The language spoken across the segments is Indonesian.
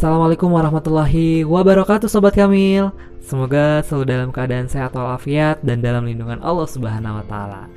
Assalamualaikum warahmatullahi wabarakatuh Sobat Kamil Semoga selalu dalam keadaan sehat walafiat dan dalam lindungan Allah Subhanahu wa taala.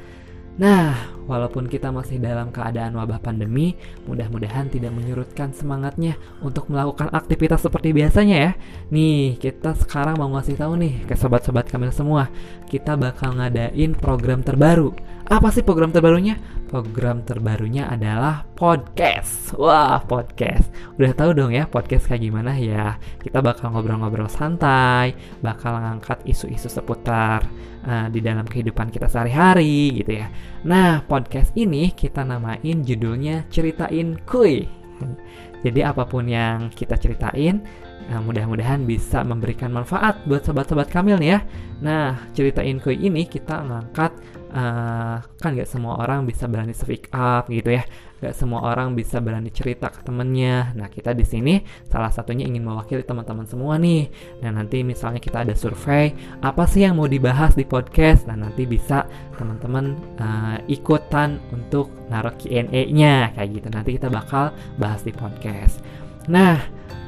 Nah, walaupun kita masih dalam keadaan wabah pandemi, mudah-mudahan tidak menyurutkan semangatnya untuk melakukan aktivitas seperti biasanya ya. Nih, kita sekarang mau ngasih tahu nih ke sobat-sobat Kamil semua, kita bakal ngadain program terbaru. Apa sih program terbarunya? Program terbarunya adalah podcast. Wah, podcast. Udah tahu dong ya podcast kayak gimana ya? Kita bakal ngobrol-ngobrol santai, bakal ngangkat isu-isu seputar uh, di dalam kehidupan kita sehari-hari gitu ya. Nah, podcast ini kita namain judulnya Ceritain Kuy. Jadi apa pun yang kita ceritain, Nah, mudah-mudahan bisa memberikan manfaat buat sobat-sobat Kamil nih ya. Nah, ceritain kuy ini kita ngangkat uh, kan gak semua orang bisa berani speak up gitu ya. Gak semua orang bisa berani cerita ke temennya. Nah, kita di sini salah satunya ingin mewakili teman-teman semua nih. Nah, nanti misalnya kita ada survei, apa sih yang mau dibahas di podcast? Nah, nanti bisa teman-teman uh, ikutan untuk naruh Q&A-nya kayak gitu. Nanti kita bakal bahas di podcast. Nah,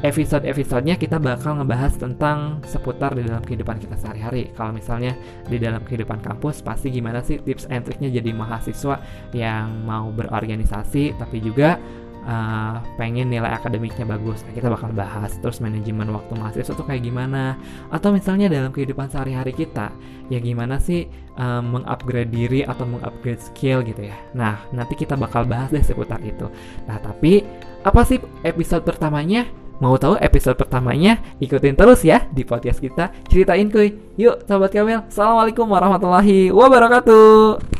episode-episodenya kita bakal ngebahas tentang seputar di dalam kehidupan kita sehari-hari. Kalau misalnya di dalam kehidupan kampus, pasti gimana sih tips and triknya jadi mahasiswa yang mau berorganisasi, tapi juga uh, pengen nilai akademiknya bagus. Nah, kita bakal bahas terus manajemen waktu mahasiswa itu kayak gimana. Atau misalnya dalam kehidupan sehari-hari kita, ya gimana sih uh, mengupgrade diri atau mengupgrade skill gitu ya. Nah, nanti kita bakal bahas deh seputar itu. Nah, tapi apa sih episode pertamanya? Mau tahu episode pertamanya? Ikutin terus ya di podcast kita. Ceritain kuy. Yuk, sahabat Kamel. Assalamualaikum warahmatullahi wabarakatuh.